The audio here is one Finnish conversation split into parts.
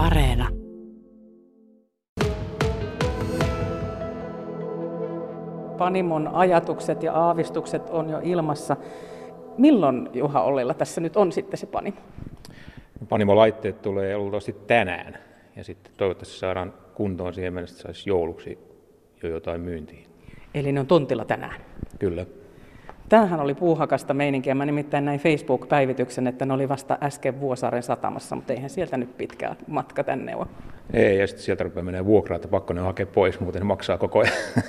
Areena. Panimon ajatukset ja aavistukset on jo ilmassa. Milloin Juha Ollilla tässä nyt on sitten se Panimo? Panimo-laitteet tulee luultavasti tänään ja sitten toivottavasti saadaan kuntoon siihen mennessä, että saisi jouluksi jo jotain myyntiin. Eli ne on tontilla tänään. Kyllä. Tämähän oli puuhakasta meininkiä. Mä nimittäin näin Facebook-päivityksen, että ne oli vasta äsken Vuosaaren satamassa, mutta eihän sieltä nyt pitkä matka tänne ole. Ei, ja sitten sieltä rupeaa menee vuokraa, että pakko ne hakea pois, muuten ne maksaa koko ajan.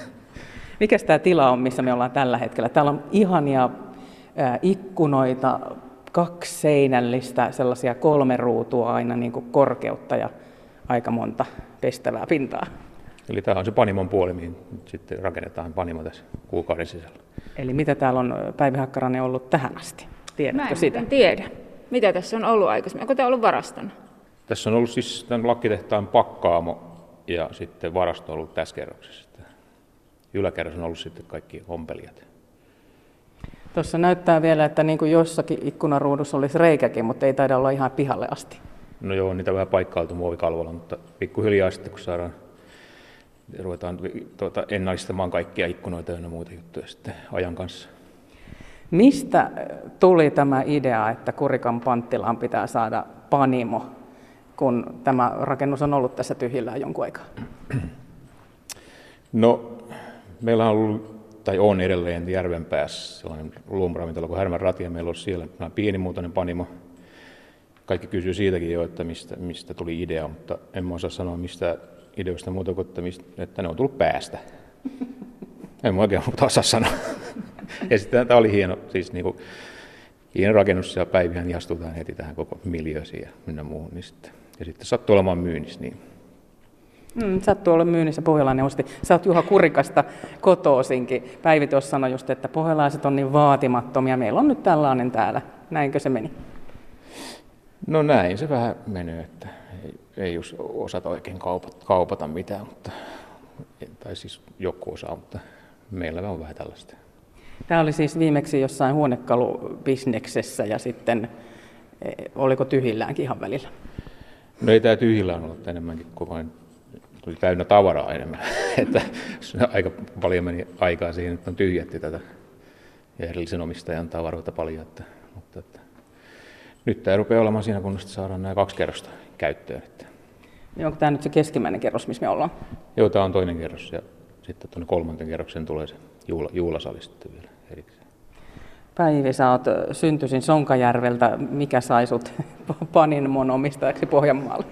Mikäs tämä tila on, missä me ollaan tällä hetkellä? Täällä on ihania ikkunoita, kaksi seinällistä, sellaisia kolme ruutua aina niin kuin korkeutta ja aika monta pestävää pintaa. Eli tämä on se Panimon puoli, mihin nyt sitten rakennetaan Panimo tässä kuukauden sisällä. Eli mitä täällä on Päivi Hakkarainen ollut tähän asti? Mä Tiedätkö en sitä? tiedä. Mitä tässä on ollut aikaisemmin? Onko tämä ollut varastona? Tässä on ollut siis tämän lakkitehtaan pakkaamo ja sitten varasto on ollut tässä kerroksessa. Yläkerros on ollut sitten kaikki ompelijat. Tuossa näyttää vielä, että niin kuin jossakin ikkunaruudussa olisi reikäkin, mutta ei taida olla ihan pihalle asti. No joo, niitä vähän paikkailtu muovikalvolla, mutta pikkuhiljaa sitten kun saadaan, ruvetaan tuota, ennallistamaan kaikkia ikkunoita ja muita juttuja sitten ajan kanssa. Mistä tuli tämä idea, että Kurikan Panttilaan pitää saada panimo, kun tämä rakennus on ollut tässä tyhjillään jonkun aikaa? No, meillä on ollut, tai on edelleen Järvenpäässä sellainen luomuravintola kuin Härmän Ratia. Meillä on siellä pienimuotoinen panimo. Kaikki kysyy siitäkin jo, että mistä, mistä tuli idea, mutta en osaa sanoa mistä ideoista muuta kuin, että, ne on tullut päästä. En mä oikein muuta osaa sanoa. Ja sitten tämä oli hieno, siis niin kuin, hieno rakennus ja päivihän ihastutaan heti tähän koko miljöösiin ja ynnä muuhun. Niin sitten, ja sitten sattuu olemaan myynnissä, niin Mm, sattuu olla myynnissä pohjalainen osti. Sä oot Juha Kurikasta kotoosinkin. Päivi tuossa sanoi just, että pohjalaiset on niin vaatimattomia. Meillä on nyt tällainen täällä. Näinkö se meni? No näin se vähän menee, että ei, ei just osata oikein kaupata, kaupata mitään, mutta, tai siis joku osaa, mutta meillä on vähän tällaista. Tämä oli siis viimeksi jossain huonekalubisneksessä ja sitten eh, oliko tyhjilläänkin ihan välillä? No ei tämä tyhjillä on ollut enemmänkin koko ajan, tuli täynnä tavaraa enemmän, että aika paljon meni aikaa siihen, että on tyhjätti tätä ja edellisen omistajan tavaroita paljon, että, mutta että, nyt tämä rupeaa olemaan siinä kunnossa, että saadaan nämä kaksi kerrosta käyttöön. Että. Niin onko tämä nyt se keskimmäinen kerros, missä me ollaan? Joo, tämä on toinen kerros ja sitten tuonne kolmanten kerroksen tulee se juula, juulasali sitten vielä erikseen. Päivi, sä oot syntyisin Sonkajärveltä. Mikä sai sut Panimon omistajaksi Pohjanmaalle?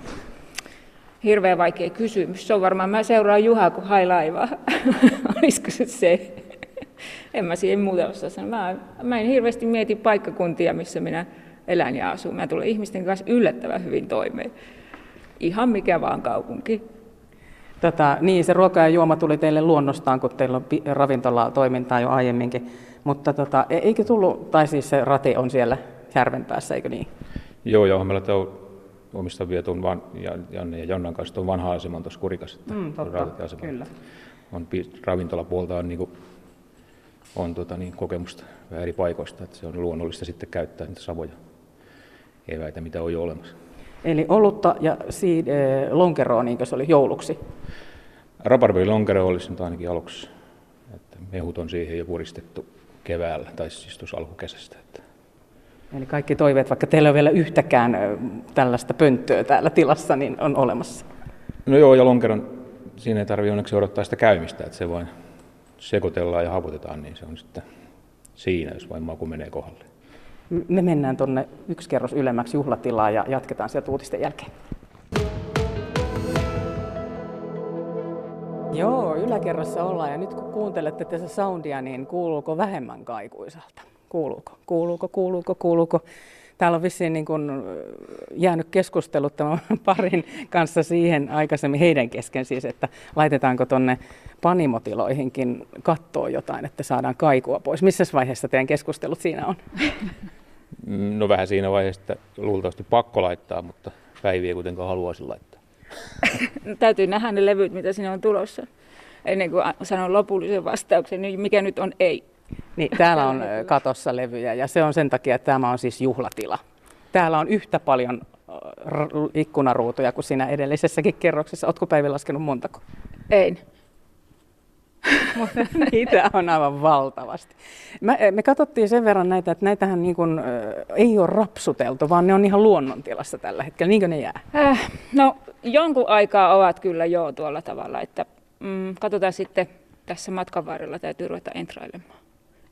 Hirveän vaikea kysymys. Se on varmaan, mä seuraan Juhaa, kun hai laivaa. Olisiko se se? En mä siihen muuta osaa sanoa. Mä, mä en hirveästi mieti paikkakuntia, missä minä elän ja asun. Mä tulen ihmisten kanssa yllättävän hyvin toimeen. Ihan mikä vaan kaupunki. Tota, niin, se ruoka ja juoma tuli teille luonnostaan, kun teillä on ravintolatoimintaa jo aiemminkin. Mutta tota, e- eikö tullut, tai siis se rati on siellä Järvenpäässä, eikö niin? Joo, joo, meillä tuo omista vielä tuon van, ja Janne ja Jonnan kanssa tuon vanha aseman tuossa Kurikassa. että Mm, totta, kyllä. On ravintolapuolta on, niin kuin, on tota, niin, kokemusta vähän eri paikoista, että se on luonnollista sitten käyttää niitä samoja eväitä, mitä on jo olemassa. Eli olutta ja siid, eh, lonkeroa, niin se oli jouluksi. Rabarberin lonkero olisi nyt ainakin aluksi, että mehut on siihen jo puristettu keväällä, tai siis tuossa alkukesästä. Että Eli kaikki toiveet, vaikka teillä ei ole vielä yhtäkään ö, tällaista pönttöä täällä tilassa, niin on olemassa. No joo, ja lonkeron, siinä ei tarvitse onneksi odottaa sitä käymistä, että se vain sekoitellaan ja haputetaan, niin se on sitten siinä, jos vain maku menee kohdalle. Me mennään tuonne yksi kerros ylemmäksi juhlatilaan ja jatketaan sieltä uutisten jälkeen. Joo, yläkerrassa ollaan ja nyt kun kuuntelette tässä soundia, niin kuuluuko vähemmän kaikuisalta? Kuuluuko, kuuluuko, kuuluuko, kuuluuko? Täällä on vissiin niin kuin jäänyt keskustelut tämän parin kanssa siihen aikaisemmin, heidän kesken siis, että laitetaanko tuonne panimotiloihinkin kattoon jotain, että saadaan kaikua pois. Missä vaiheessa teidän keskustelut siinä on? No vähän siinä vaiheessa, että luultavasti pakko laittaa, mutta Päivi ei kuitenkaan haluaisi laittaa. No, täytyy nähdä ne levyt, mitä sinne on tulossa. Ennen kuin sanon lopullisen vastauksen, niin mikä nyt on ei. Niin, täällä on katossa levyjä ja se on sen takia, että tämä on siis juhlatila. Täällä on yhtä paljon ikkunaruutuja kuin siinä edellisessäkin kerroksessa. Oletko Päivi laskenut montako? Ei. Niitä on aivan valtavasti. Mä, me katsottiin sen verran näitä, että näitähän niin kuin, äh, ei ole rapsuteltu, vaan ne on ihan luonnontilassa tällä hetkellä. Niinkö ne jää? Äh, no jonkun aikaa ovat kyllä jo tuolla tavalla, että mm, katsotaan sitten tässä matkan varrella täytyy ruveta entrailemaan.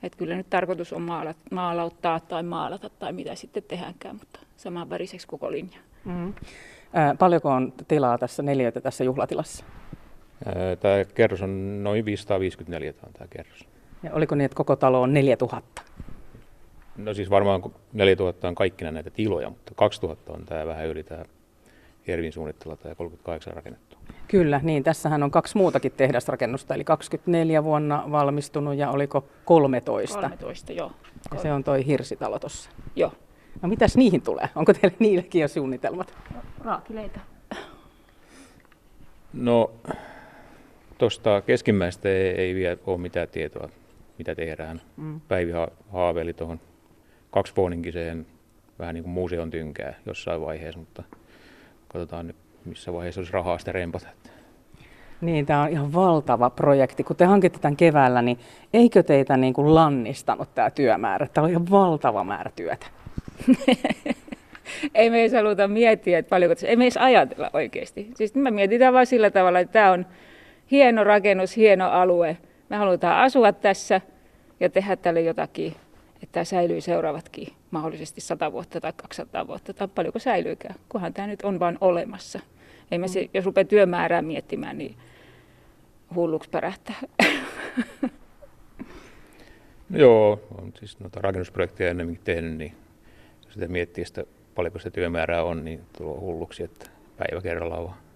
Et kyllä nyt tarkoitus on maalata, maalauttaa tai maalata tai mitä sitten tehdäänkään, mutta saman väriseksi koko linja. Mm. Äh, paljonko on tilaa tässä neljöitä tässä juhlatilassa? Tämä kerros on noin 554 tämä, tämä kerros. Ja oliko niin, että koko talo on 4000? No siis varmaan 4000 on kaikkina näitä tiloja, mutta 2000 on tämä vähän yli tämä Ervin suunnittelu tämä 38 rakennettu. Kyllä, niin tässähän on kaksi muutakin tehdasrakennusta, eli 24 vuonna valmistunut ja oliko 13? 13, joo. Ja se on toi hirsitalo tuossa. Joo. No mitäs niihin tulee? Onko teillä niillekin jo suunnitelmat? Raakileita. No tuosta keskimmäistä ei, ei vielä ole mitään tietoa, mitä tehdään. Mm. Päivi haaveili tuohon kaksipuolinkiseen vähän niin kuin museon tynkää jossain vaiheessa, mutta katsotaan nyt missä vaiheessa olisi rahaa sitä rempata. Niin, tämä on ihan valtava projekti. Kun te hankitte tämän keväällä, niin eikö teitä niin kuin lannistanut tämä työmäärä? Tämä on ihan valtava määrä työtä. ei me edes haluta miettiä, että paljonko Ei me edes ajatella oikeasti. Siis me mietitään vain sillä tavalla, että tämä on hieno rakennus, hieno alue. Me halutaan asua tässä ja tehdä tälle jotakin, että tämä säilyy seuraavatkin mahdollisesti 100 vuotta tai 200 vuotta tai paljonko säilyykään, kunhan tämä nyt on vain olemassa. Ei me se, mm. jos rupeaa työmäärää miettimään, niin hulluksi pärähtää. No joo, on siis noita rakennusprojekteja ennemminkin tehnyt, niin jos sitä miettii sitä, paljonko sitä työmäärää on, niin tulee hulluksi, että päivä kerrallaan vaan.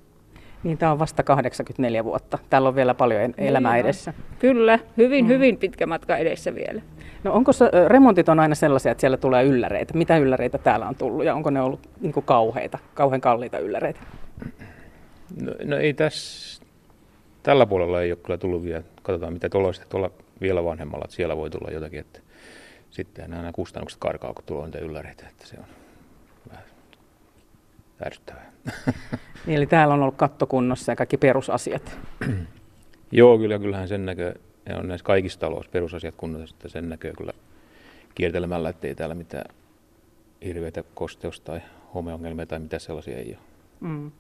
Niin tämä on vasta 84 vuotta. Täällä on vielä paljon niin elämää niin, edessä. Kyllä, hyvin, mm. hyvin pitkä matka edessä vielä. No onko se, remontit on aina sellaisia, että siellä tulee ylläreitä? Mitä ylläreitä täällä on tullut ja onko ne ollut niin kuin kauheita, kauhean kalliita ylläreitä? No, no ei tässä, tällä puolella ei ole kyllä tullut vielä. Katsotaan mitä tuolla, tuolla vielä vanhemmalla, että siellä voi tulla jotakin. Että sitten nämä kustannukset karkaa, kun tulee niitä ylläreitä, että se on vähän ärsyttävää. Niin, eli täällä on ollut kattokunnossa ja kaikki perusasiat. Joo, kyllä, kyllähän sen näkö, ja on näissä kaikissa taloissa perusasiat kunnossa, että sen näkee kyllä kiertelemällä, ettei täällä mitään hirveitä kosteus- tai homeongelmia tai mitä sellaisia ei ole. Mm.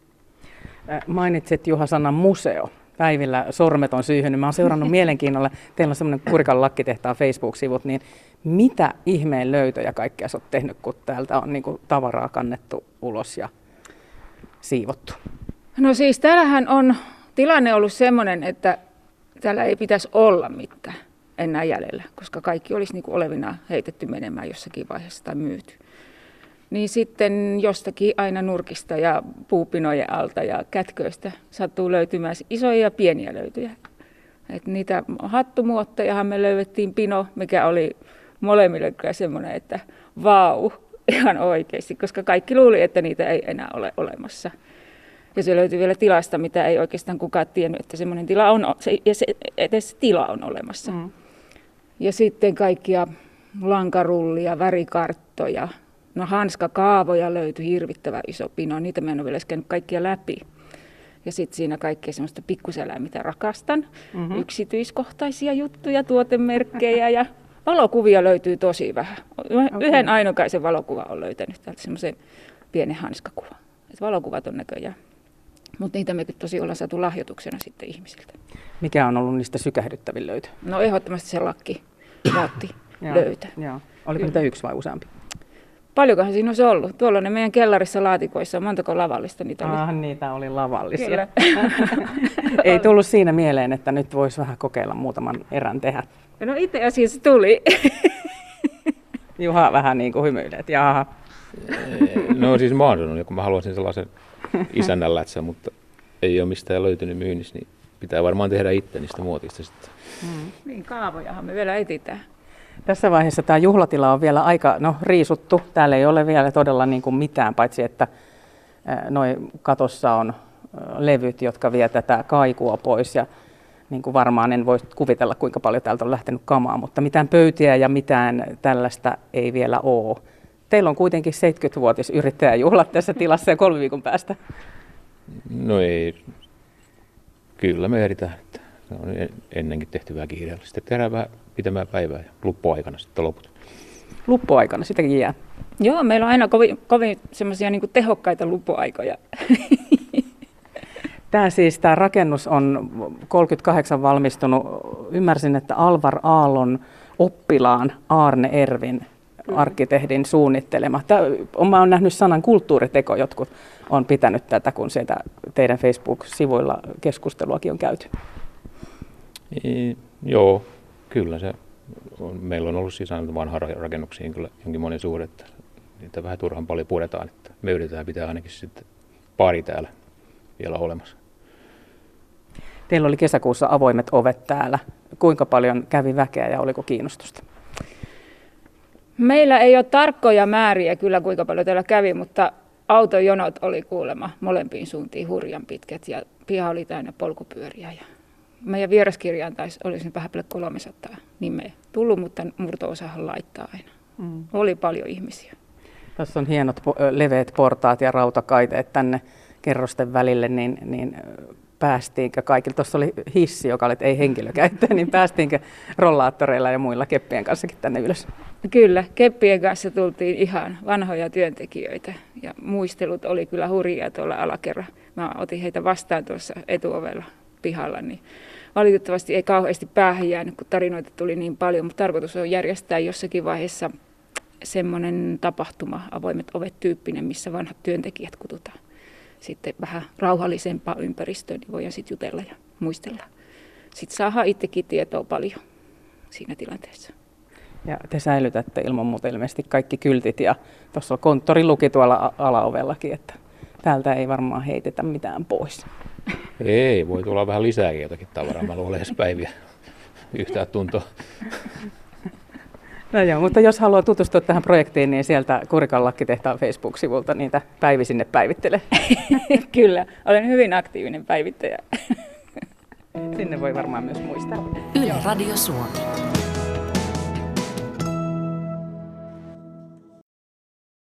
Mainitsit Juha sanan museo. Päivillä sormet on syyhynyt. Mä oon seurannut mielenkiinnolla. Teillä on semmoinen Kurikan lakkitehtaan Facebook-sivut, niin mitä ihmeen löytöjä kaikkea sä oot tehnyt, kun täältä on niin kuin tavaraa kannettu ulos ja siivottu? No siis täällähän on tilanne ollut sellainen, että täällä ei pitäisi olla mitään enää jäljellä, koska kaikki olisi niin olevina heitetty menemään jossakin vaiheessa tai myyty. Niin sitten jostakin aina nurkista ja puupinojen alta ja kätköistä sattuu löytymään isoja ja pieniä löytyjä. Et niitä hattumuottejahan me löydettiin pino, mikä oli molemmille kyllä semmoinen, että vau, ihan oikeasti, koska kaikki luuli, että niitä ei enää ole olemassa. Ja se löytyy vielä tilasta, mitä ei oikeastaan kukaan tiennyt, että semmoinen tila on, se, ja se, edes se tila on olemassa. Mm. Ja sitten kaikkia lankarullia, värikarttoja, no hanskakaavoja löytyi hirvittävä iso pino, niitä mä en ole vielä käynyt kaikkia läpi. Ja sitten siinä kaikkea semmoista pikkuselää, mitä rakastan, mm-hmm. yksityiskohtaisia juttuja, tuotemerkkejä ja Valokuvia löytyy tosi vähän. Okay. Yhden ainokaisen valokuva on löytänyt täältä semmoisen pienen hanskakuvan. Et valokuvat on näköjään. Mutta niitä me tosi ollaan saatu lahjoituksena sitten ihmisiltä. Mikä on ollut niistä sykähdyttävin löytö? No ehdottomasti se lakki vaatti löytää. Joo. Oliko niitä yksi vai useampi? Paljonkohan siinä olisi ollut? Tuolla on ne meidän kellarissa laatikoissa. Montako lavallista niitä oli? Ah, niitä oli lavallisia. Kyllä. Ei tullut siinä mieleen, että nyt voisi vähän kokeilla muutaman erän tehdä. No itse asiassa tuli. Juha vähän niin kuin hymyilee, että jaha. No siis mä oon kun mä haluaisin sellaisen isännän lätsän, mutta ei ole mistään löytynyt myynnissä, niin pitää varmaan tehdä itse niistä muotista sitten. Mm. Niin kaavojahan me vielä etitään. Tässä vaiheessa tämä juhlatila on vielä aika no, riisuttu. Täällä ei ole vielä todella niin kuin mitään, paitsi että noin katossa on levyt, jotka vie tätä kaikua pois. Ja niin kuin varmaan en voi kuvitella, kuinka paljon täältä on lähtenyt kamaa, mutta mitään pöytiä ja mitään tällaista ei vielä ole. teillä on kuitenkin 70-vuotis yrittäjäjuhlat tässä tilassa ja kolme viikon päästä. No ei, kyllä me ehditään. Se on ennenkin tehty vähän kiireellä. Sitten tehdään vähän pitemmää päivää ja loppuaikana sitten loput. Luppuaikana, sitäkin jää. Joo, meillä on aina kovin, kovin semmoisia niin tehokkaita lupuaikoja. Tämä siis, tämä rakennus on 38 valmistunut. Ymmärsin, että Alvar Aallon oppilaan Arne Ervin arkkitehdin suunnittelema. Tämä, mä olen nähnyt sanan kulttuuriteko, jotkut on pitänyt tätä, kun sieltä teidän Facebook-sivuilla keskusteluakin on käyty. E, joo, kyllä se on, meillä on ollut sisään vanha rakennuksiin kyllä jonkin monen suuri, että niitä vähän turhan paljon puretaan, että me yritetään pitää ainakin sitten pari täällä vielä olemassa. Teillä oli kesäkuussa avoimet ovet täällä. Kuinka paljon kävi väkeä ja oliko kiinnostusta? Meillä ei ole tarkkoja määriä kyllä kuinka paljon täällä kävi, mutta autojonot oli kuulema molempiin suuntiin hurjan pitkät ja piha oli täynnä polkupyöriä. Ja meidän vieraskirjaan taisi olisi vähän 300 nimeä tullut, mutta murto-osahan laittaa aina. Mm. Oli paljon ihmisiä. Tässä on hienot leveät portaat ja rautakaiteet tänne kerrosten välille, niin, niin päästiinkö kaikilla, tuossa oli hissi, joka oli, ei henkilökäyttöä, niin päästiinkö rollaattoreilla ja muilla keppien kanssakin tänne ylös? Kyllä, keppien kanssa tultiin ihan vanhoja työntekijöitä ja muistelut oli kyllä hurjia tuolla alakerran. Mä otin heitä vastaan tuossa etuovella pihalla, niin valitettavasti ei kauheasti päähän jäänyt, kun tarinoita tuli niin paljon, mutta tarkoitus on järjestää jossakin vaiheessa semmoinen tapahtuma, avoimet ovet tyyppinen, missä vanhat työntekijät kututaan sitten vähän rauhallisempaa ympäristöä, niin voidaan sitten jutella ja muistella. Sitten saadaan itsekin tietoa paljon siinä tilanteessa. Ja te säilytätte ilman muuta ilmeisesti kaikki kyltit ja tuossa on konttori luki tuolla alaovellakin, että täältä ei varmaan heitetä mitään pois. Ei, voi tulla vähän lisääkin jotakin tavaraa. Mä luulen päiviä yhtään tuntoa. No joo, mutta jos haluaa tutustua tähän projektiin, niin sieltä Kurikan lakkitehtaan Facebook-sivulta niitä päivi sinne päivittelee. Kyllä, olen hyvin aktiivinen päivittäjä. Sinne voi varmaan myös muistaa. Yle Radio Suomi.